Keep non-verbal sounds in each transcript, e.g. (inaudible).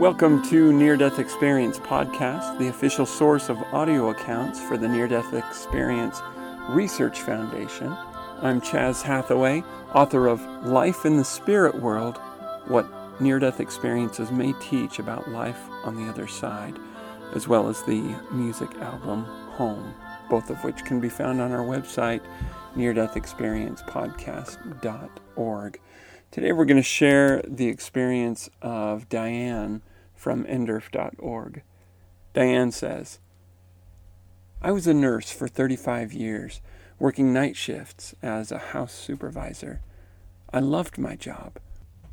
Welcome to Near Death Experience Podcast, the official source of audio accounts for the Near Death Experience Research Foundation. I'm Chaz Hathaway, author of Life in the Spirit World What Near Death Experiences May Teach About Life on the Other Side, as well as the music album Home, both of which can be found on our website, neardeathexperiencepodcast.org. Today we're going to share the experience of Diane from nderf.org. Diane says, I was a nurse for 35 years, working night shifts as a house supervisor. I loved my job.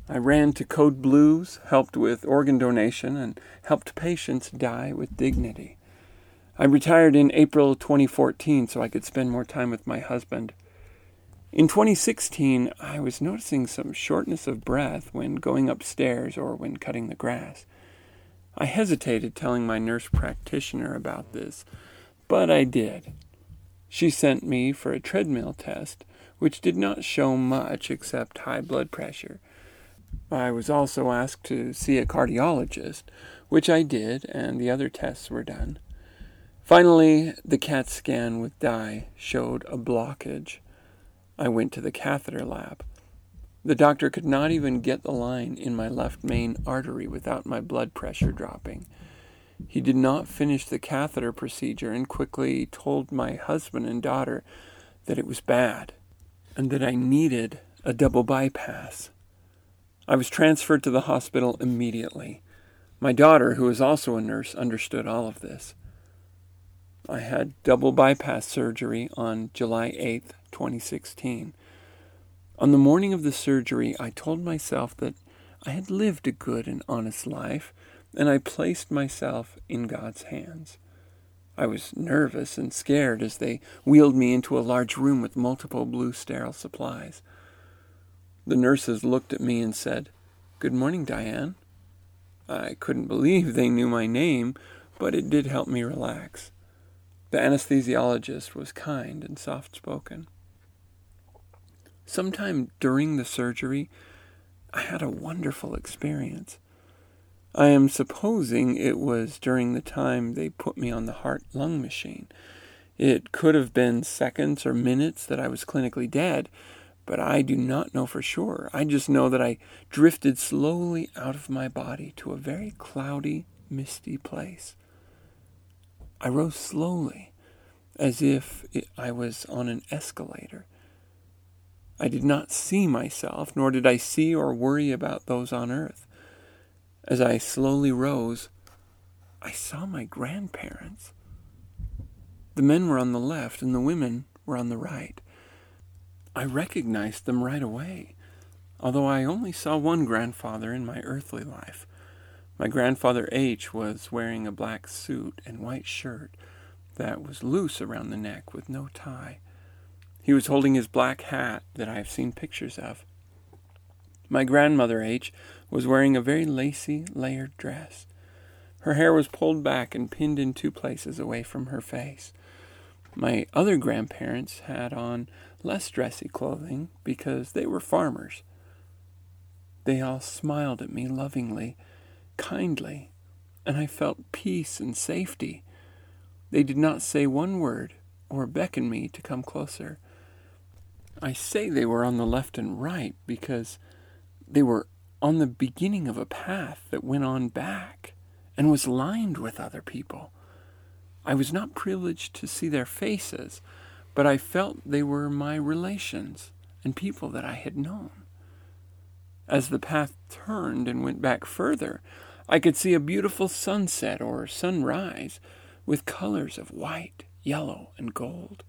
I ran to Code Blues, helped with organ donation, and helped patients die with dignity. I retired in April 2014 so I could spend more time with my husband. In 2016, I was noticing some shortness of breath when going upstairs or when cutting the grass. I hesitated telling my nurse practitioner about this, but I did. She sent me for a treadmill test, which did not show much except high blood pressure. I was also asked to see a cardiologist, which I did, and the other tests were done. Finally, the CAT scan with dye showed a blockage. I went to the catheter lab. The doctor could not even get the line in my left main artery without my blood pressure dropping. He did not finish the catheter procedure and quickly told my husband and daughter that it was bad and that I needed a double bypass. I was transferred to the hospital immediately. My daughter, who is also a nurse, understood all of this. I had double bypass surgery on July 8, 2016. On the morning of the surgery, I told myself that I had lived a good and honest life, and I placed myself in God's hands. I was nervous and scared as they wheeled me into a large room with multiple blue sterile supplies. The nurses looked at me and said, Good morning, Diane. I couldn't believe they knew my name, but it did help me relax. The anesthesiologist was kind and soft spoken. Sometime during the surgery, I had a wonderful experience. I am supposing it was during the time they put me on the heart lung machine. It could have been seconds or minutes that I was clinically dead, but I do not know for sure. I just know that I drifted slowly out of my body to a very cloudy, misty place. I rose slowly, as if it, I was on an escalator. I did not see myself, nor did I see or worry about those on earth. As I slowly rose, I saw my grandparents. The men were on the left and the women were on the right. I recognized them right away, although I only saw one grandfather in my earthly life. My grandfather H was wearing a black suit and white shirt that was loose around the neck with no tie. He was holding his black hat that I have seen pictures of. My grandmother H was wearing a very lacy, layered dress. Her hair was pulled back and pinned in two places away from her face. My other grandparents had on less dressy clothing because they were farmers. They all smiled at me lovingly, kindly, and I felt peace and safety. They did not say one word or beckon me to come closer. I say they were on the left and right because they were on the beginning of a path that went on back and was lined with other people. I was not privileged to see their faces, but I felt they were my relations and people that I had known. As the path turned and went back further, I could see a beautiful sunset or sunrise with colors of white, yellow, and gold.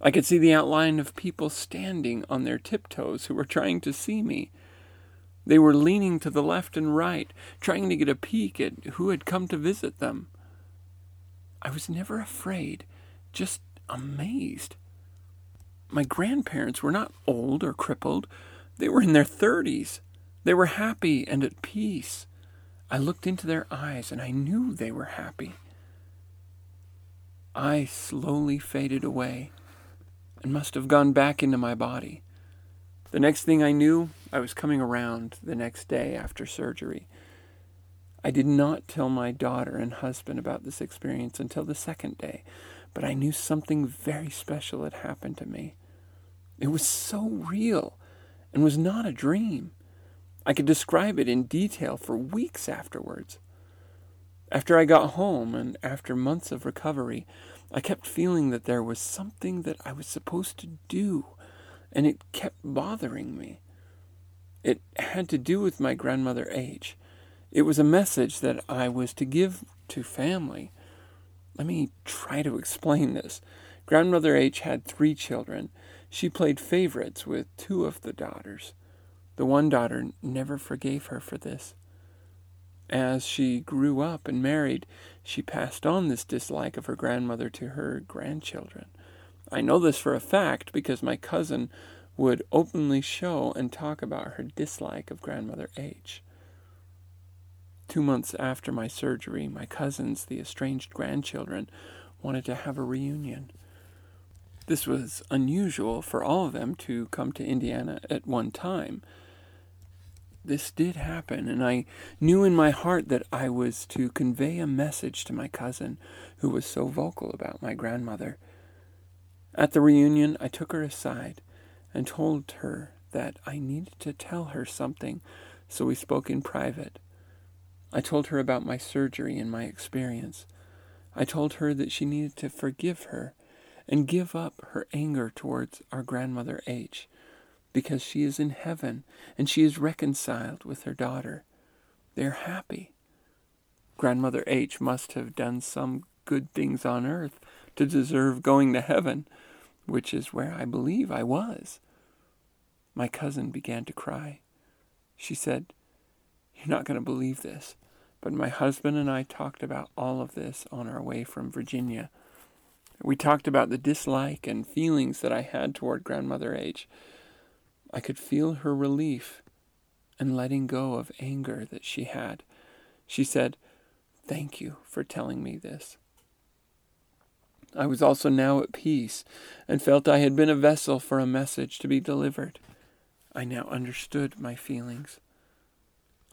I could see the outline of people standing on their tiptoes who were trying to see me. They were leaning to the left and right, trying to get a peek at who had come to visit them. I was never afraid, just amazed. My grandparents were not old or crippled. They were in their thirties. They were happy and at peace. I looked into their eyes and I knew they were happy. I slowly faded away and must have gone back into my body. The next thing I knew, I was coming around the next day after surgery. I did not tell my daughter and husband about this experience until the second day, but I knew something very special had happened to me. It was so real and was not a dream. I could describe it in detail for weeks afterwards. After I got home and after months of recovery, I kept feeling that there was something that I was supposed to do, and it kept bothering me. It had to do with my grandmother H. It was a message that I was to give to family. Let me try to explain this. Grandmother H had three children. She played favorites with two of the daughters. The one daughter never forgave her for this. As she grew up and married, she passed on this dislike of her grandmother to her grandchildren. I know this for a fact because my cousin would openly show and talk about her dislike of grandmother H. Two months after my surgery, my cousins, the estranged grandchildren, wanted to have a reunion. This was unusual for all of them to come to Indiana at one time. This did happen, and I knew in my heart that I was to convey a message to my cousin, who was so vocal about my grandmother. At the reunion, I took her aside and told her that I needed to tell her something, so we spoke in private. I told her about my surgery and my experience. I told her that she needed to forgive her and give up her anger towards our grandmother H, because she is in heaven and she is reconciled with her daughter. They are happy. Grandmother H must have done some good things on earth to deserve going to heaven, which is where I believe I was. My cousin began to cry. She said, You're not going to believe this. But my husband and I talked about all of this on our way from Virginia. We talked about the dislike and feelings that I had toward Grandmother H. I could feel her relief and letting go of anger that she had. She said, Thank you for telling me this. I was also now at peace and felt I had been a vessel for a message to be delivered. I now understood my feelings.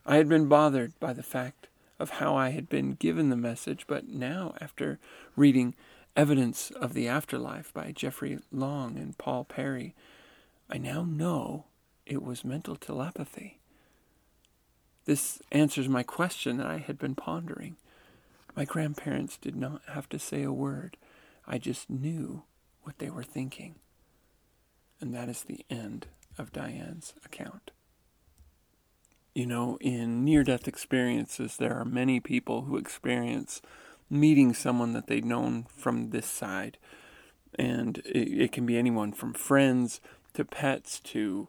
I had been bothered by the fact of how I had been given the message, but now, after reading Evidence of the Afterlife by Jeffrey Long and Paul Perry, I now know it was mental telepathy. This answers my question that I had been pondering. My grandparents did not have to say a word. I just knew what they were thinking. And that is the end of Diane's account. You know, in near death experiences, there are many people who experience meeting someone that they've known from this side. And it, it can be anyone from friends to pets to,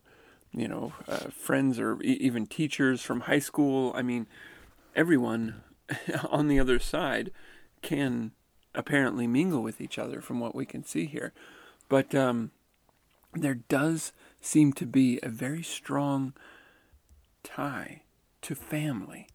you know, uh, friends or e- even teachers from high school. I mean, everyone (laughs) on the other side can apparently mingle with each other from what we can see here. But um, there does seem to be a very strong tie to family.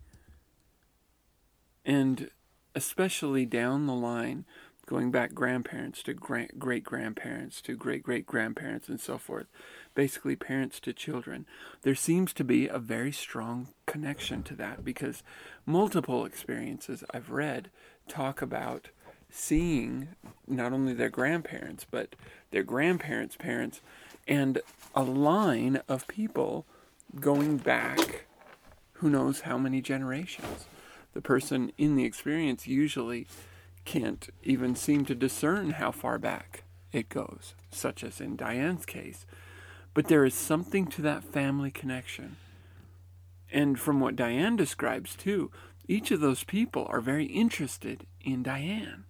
And especially down the line, going back grandparents to great grandparents to great great grandparents and so forth, basically parents to children, there seems to be a very strong connection to that because multiple experiences I've read talk about seeing not only their grandparents but their grandparents' parents and a line of people going back who knows how many generations. The person in the experience usually can't even seem to discern how far back it goes, such as in Diane's case. But there is something to that family connection. And from what Diane describes, too, each of those people are very interested in Diane.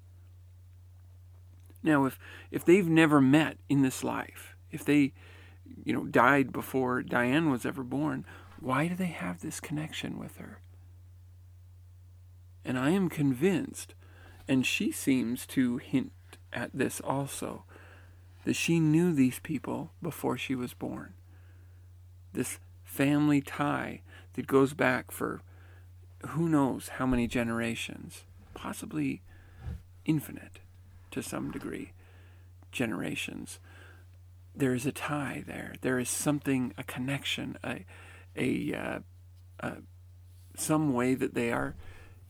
Now, if, if they've never met in this life, if they, you know, died before Diane was ever born, why do they have this connection with her? And I am convinced, and she seems to hint at this also, that she knew these people before she was born. This family tie that goes back for who knows how many generations, possibly infinite to some degree, generations. There is a tie there. There is something, a connection, a, a, uh, uh, some way that they are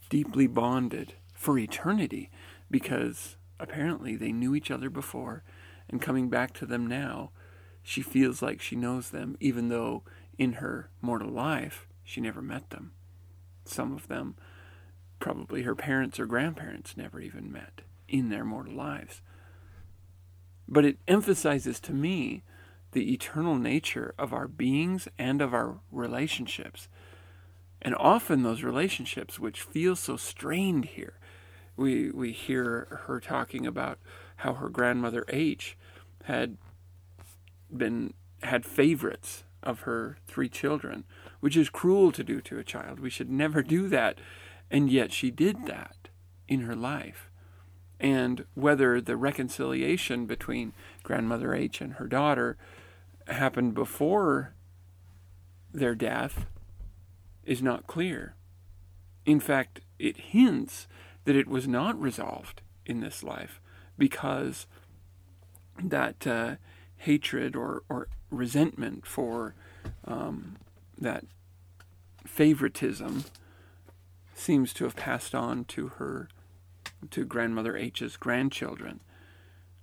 deeply bonded for eternity because apparently they knew each other before and coming back to them now, she feels like she knows them, even though in her mortal life she never met them. Some of them, probably her parents or grandparents, never even met in their mortal lives. But it emphasizes to me the eternal nature of our beings and of our relationships. And often those relationships, which feel so strained here, we, we hear her talking about how her grandmother H had been had favorites of her three children, which is cruel to do to a child. We should never do that. And yet she did that in her life. And whether the reconciliation between grandmother H and her daughter happened before their death is not clear. In fact, it hints that it was not resolved in this life because that uh, hatred or, or resentment for um, that favoritism seems to have passed on to her, to grandmother H's grandchildren,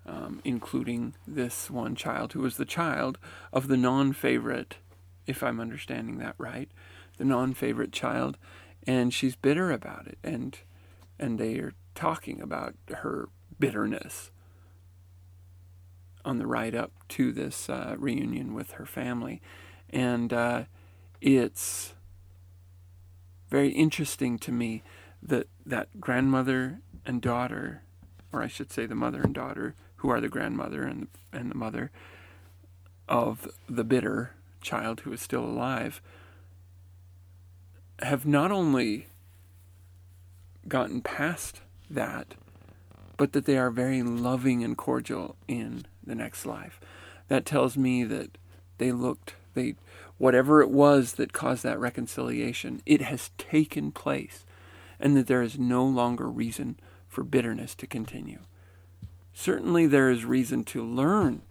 um, including this one child who was the child of the non favorite, if I'm understanding that right, the non favorite child, and she's bitter about it, and and they are talking about her bitterness on the ride up to this uh, reunion with her family. And uh, it's very interesting to me that that grandmother and daughter, or I should say the mother and daughter, who are the grandmother and, and the mother of the bitter child who is still alive, have not only gotten past that, but that they are very loving and cordial in the next life. That tells me that they looked, they, whatever it was that caused that reconciliation, it has taken place, and that there is no longer reason for bitterness to continue. Certainly, there is reason to learn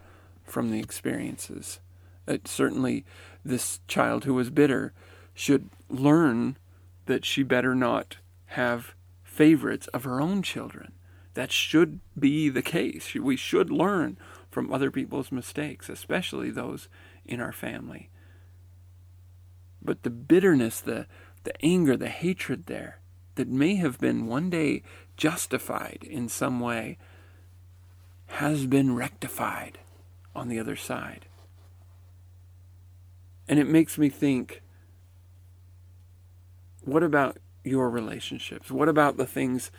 from the experiences. Uh, certainly, this child who was bitter should learn that she better not have favorites of her own children. That should be the case. We should learn from other people's mistakes, especially those in our family. But the bitterness, the, the anger, the hatred there that may have been one day justified in some way has been rectified on the other side. And it makes me think what about your relationships? What about the things,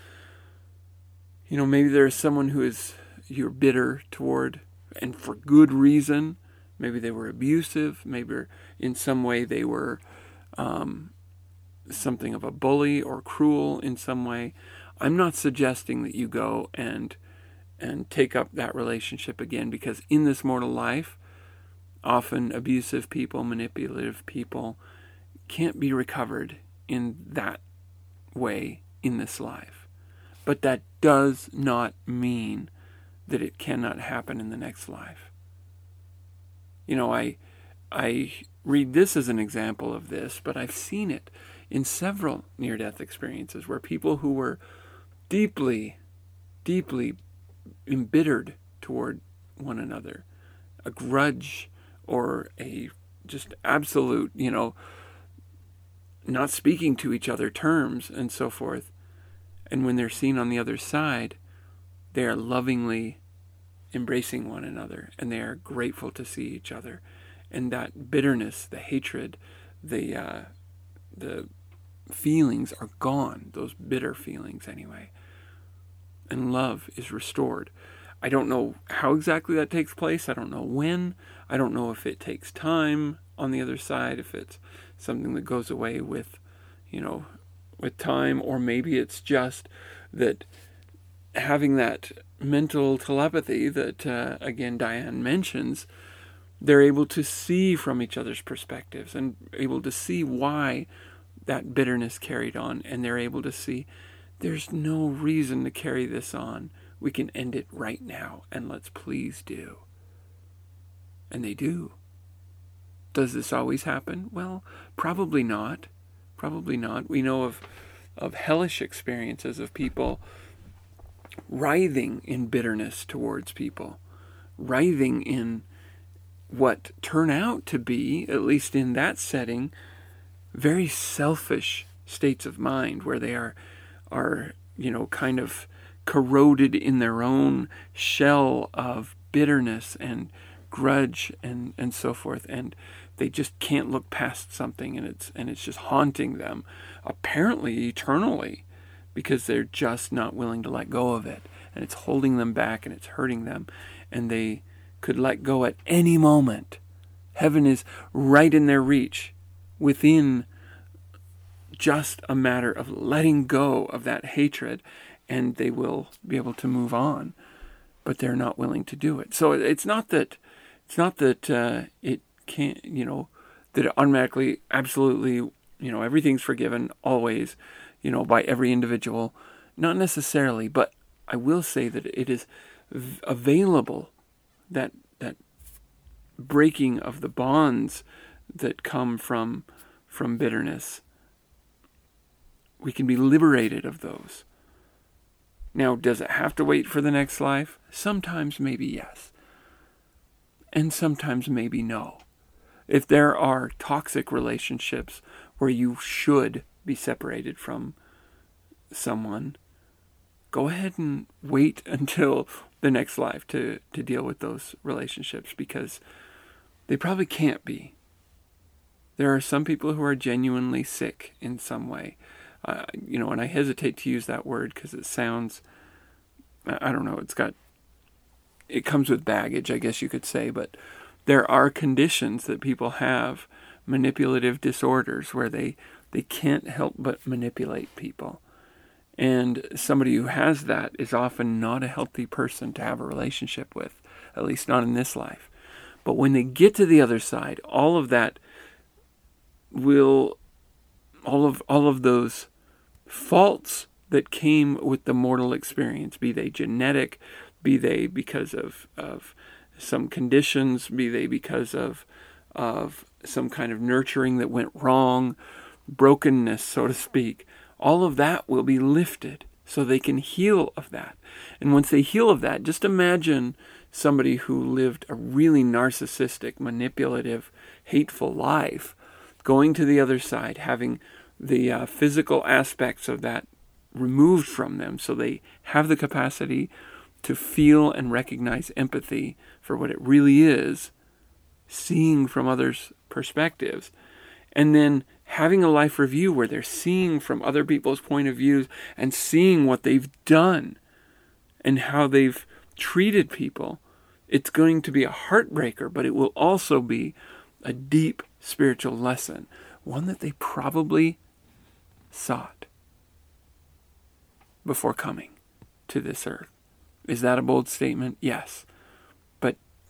you know, maybe there's someone who is you're bitter toward, and for good reason. Maybe they were abusive. Maybe in some way they were um, something of a bully or cruel in some way. I'm not suggesting that you go and and take up that relationship again because in this mortal life, often abusive people, manipulative people can't be recovered in that way in this life. But that does not mean that it cannot happen in the next life. You know, I I read this as an example of this, but I've seen it in several near death experiences where people who were deeply, deeply embittered toward one another, a grudge or a just absolute, you know, not speaking to each other terms and so forth, And when they're seen on the other side, they are lovingly embracing one another and they are grateful to see each other. And that bitterness, the hatred, the uh, the feelings are gone, those bitter feelings anyway. And love is restored. I don't know how exactly that takes place. I don't know when. I don't know if it takes time on the other side, if it's something that goes away with, you know, with time, or maybe it's just that having that mental telepathy that, uh, again, Diane mentions, they're able to see from each other's perspectives and able to see why that bitterness carried on, and they're able to see there's no reason to carry this on. We can end it right now, and let's please do. And they do. Does this always happen? Well, probably not. Probably not. We know of of hellish experiences of people writhing in bitterness towards people, writhing in what turn out to be, at least in that setting, very selfish states of mind where they are are you know kind of corroded in their own shell of bitterness and grudge and, and so forth and they just can't look past something and it's and it's just haunting them apparently eternally because they're just not willing to let go of it. And it's holding them back and it's hurting them. And they could let go at any moment. Heaven is right in their reach within just a matter of letting go of that hatred and they will be able to move on. But they're not willing to do it. So it's not that it's not that uh, it can't you know that automatically absolutely you know everything's forgiven always you know by every individual not necessarily but i will say that it is available that that breaking of the bonds that come from from bitterness we can be liberated of those now, does it have to wait for the next life? Sometimes maybe yes. And sometimes maybe no. If there are toxic relationships where you should be separated from someone, go ahead and wait (laughs) until the next life to, to deal with those relationships because they probably can't be. There are some people who are genuinely sick in some way uh, you know, and I hesitate to use that word because it sounds, I don't know, it's got, it comes with baggage, I guess you could say, but there are conditions that people have, manipulative disorders, where they, they can't help but manipulate people. And somebody who has that is often not a healthy person to have a relationship with, at least not in this life. But when they get to the other side, all of that will all of all of those faults that came with the mortal experience, be they genetic, be they because of, of some conditions, be they because of, of some kind of nurturing that went wrong, brokenness, so to speak, all of that will be lifted so they can heal of that. And once they heal of that, just imagine somebody who lived a really narcissistic, manipulative, hateful life going to the other side, having the uh, physical aspects of that removed from them so they have the capacity to feel and recognize empathy for what it really is, seeing from others' perspectives, and then having a life review where they're seeing from other people's point of views and seeing what they've done and how they've treated people. It's going to be a heartbreaker, but it will also be a deep spiritual lesson, one that they probably sought before coming to this earth. Is that a bold statement? Yes.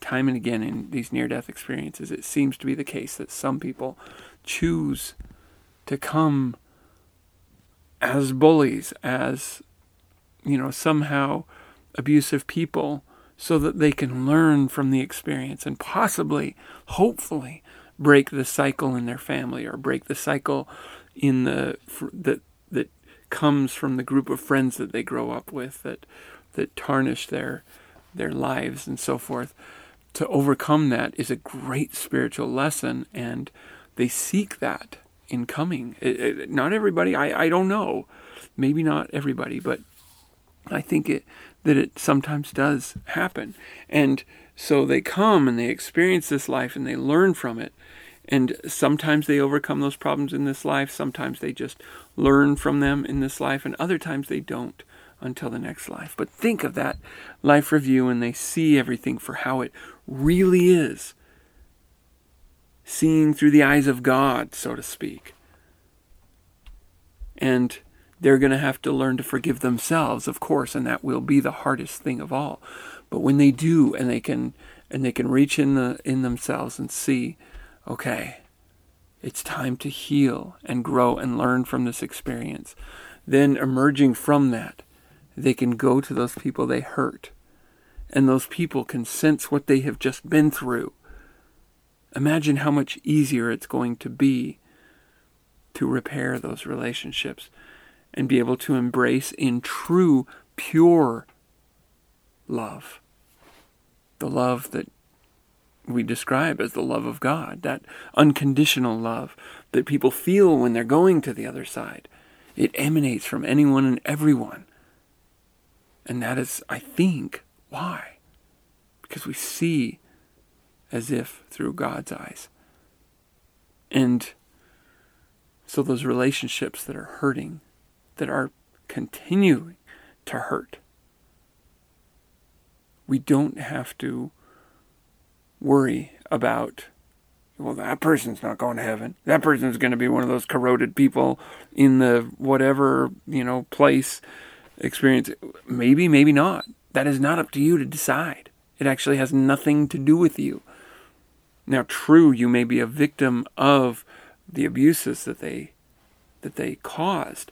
Time and again in these near death experiences, it seems to be the case that some people choose to come as bullies, as, you know, somehow abusive people, so that they can learn from the experience and possibly, hopefully, break the cycle in their family or break the cycle in the that that comes from the group of friends that they grow up with that that tarnish their their lives and so forth to overcome that is a great spiritual lesson and they seek that in coming it, it, not everybody I, I don't know maybe not everybody, but I think it that it sometimes does happen. And so they come and they experience this life and they learn from it. And sometimes they overcome those problems in this life, sometimes they just learn from them in this life, and other times they don't until the next life. But think of that life review and they see everything for how it really is. Seeing through the eyes of God, so to speak. And they're going to have to learn to forgive themselves, of course, and that will be the hardest thing of all. But when they do, and they can, and they can reach in the in themselves and see, okay, it's time to heal and grow and learn from this experience. Then emerging from that, they can go to those people they hurt, and those people can sense what they have just been through. Imagine how much easier it's going to be to repair those relationships and be able to embrace in true, pure love. The love that we describe as the love of God, that unconditional love that people feel when they're going to the other side. It emanates from anyone and everyone. And that is, I think, why. Because we see as if through God's eyes. And so those relationships that are hurting that are continuing to hurt. We don't have to worry about, well, that person's not going to heaven. That person's going to be one of those corroded people in the whatever, you know, place experience. Maybe, maybe not. That is not up to you to decide. It actually has nothing to do with you. Now, true, you may be a victim of the abuses that they that they caused,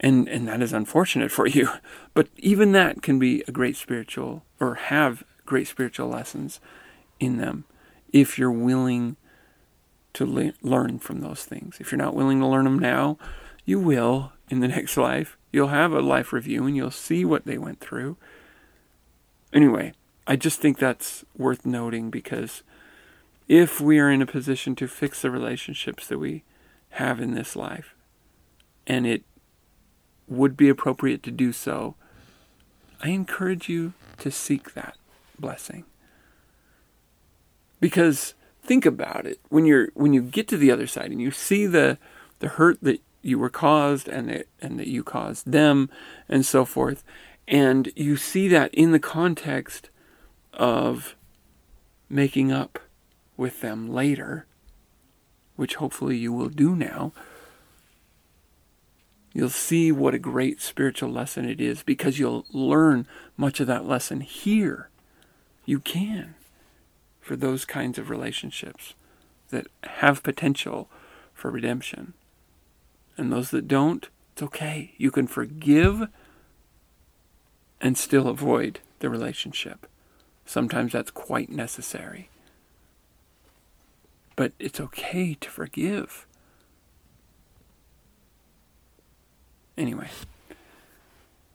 and and that is unfortunate for you (laughs) but even that can be a great spiritual or have great spiritual lessons in them if you're willing to le- learn from those things if you're not willing to learn them now you will in the (laughs) next life you'll have a life review and you'll see what they went through anyway i just think that's worth noting because if we are in a position to fix the relationships that we have in this life and it would be appropriate to do so, I encourage you to seek that blessing. Because think about it when you're when you get to the other side and you see the the hurt that you were caused and that and that you caused them and so forth and you see that in the context of making up with them later which hopefully you will do now You'll see what a great spiritual lesson it is because you'll learn much of that lesson here. You can for those kinds of relationships that have potential for redemption. And those that don't, it's okay. You can forgive and still avoid the relationship. Sometimes that's quite necessary. But it's okay to forgive Anyway,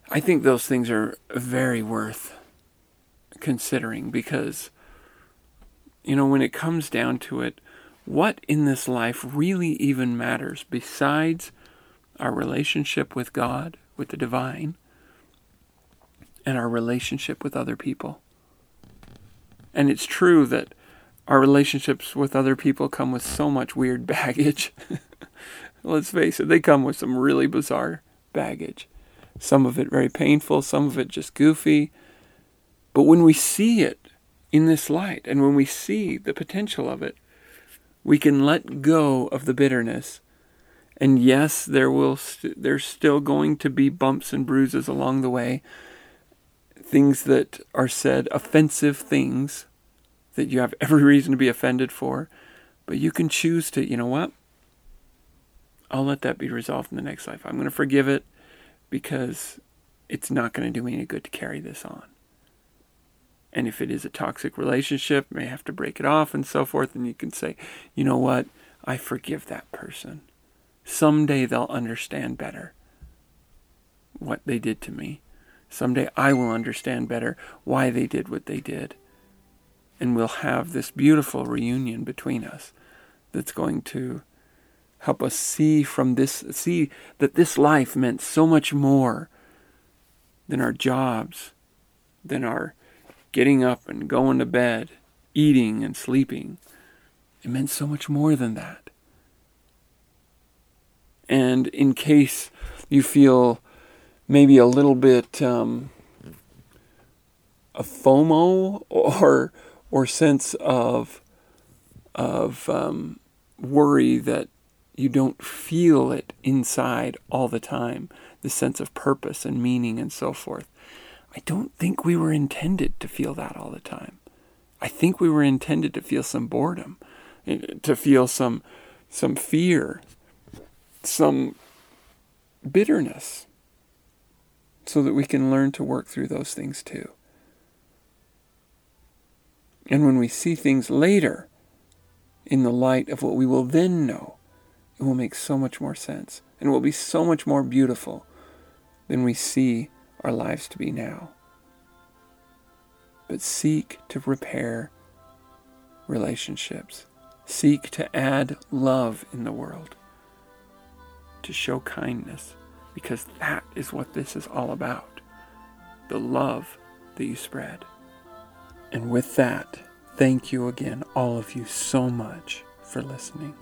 I think those things are very worth considering because, you know, when it comes down to it, what in this life really even matters besides our relationship with God, with the divine, and our relationship with other people? And it's true that our relationships with other people come with so much weird (laughs) baggage. Let's face it, they come with some really bizarre baggage. Some of it very painful, some of it just goofy. But when we see it in this light and when we see the potential of it, we can let go of the bitterness. And yes, there will st- there's still going to be bumps and bruises along the way. Things that are said, offensive things that you have every reason to be offended for. But you can choose to, you know what? I'll let that be resolved in the next life. I'm going to forgive it because it's not going to do me any good to carry this on. And if it is a toxic relationship, may have to break it off and so forth. And you can say, you know what? I forgive that person. Someday they'll understand better what they did to me. Someday I will understand better why they did what they did. And we'll have this beautiful reunion between us that's going to Help us see from this, see that this life meant so much more than our jobs, than our getting up and going to bed, eating and sleeping. It meant so much more than that. And in case you feel maybe a little bit um, a FOMO or or sense of of um, worry that you don't feel it inside all the time, the sense of purpose and meaning and so forth. I don't think we were intended to feel that all the time. I think we were intended to feel some boredom, eh, to feel some some fear, some bitterness, so that we can learn to work through those things too. And when we see things later in the light of what we will then know, it will make so much more sense and will be so much more beautiful than we see our lives to be now. But seek to repair relationships. Seek to add love in the world, to show kindness, because that is what this is all about the love that you spread. And with that, thank you again, all of you, so much for listening.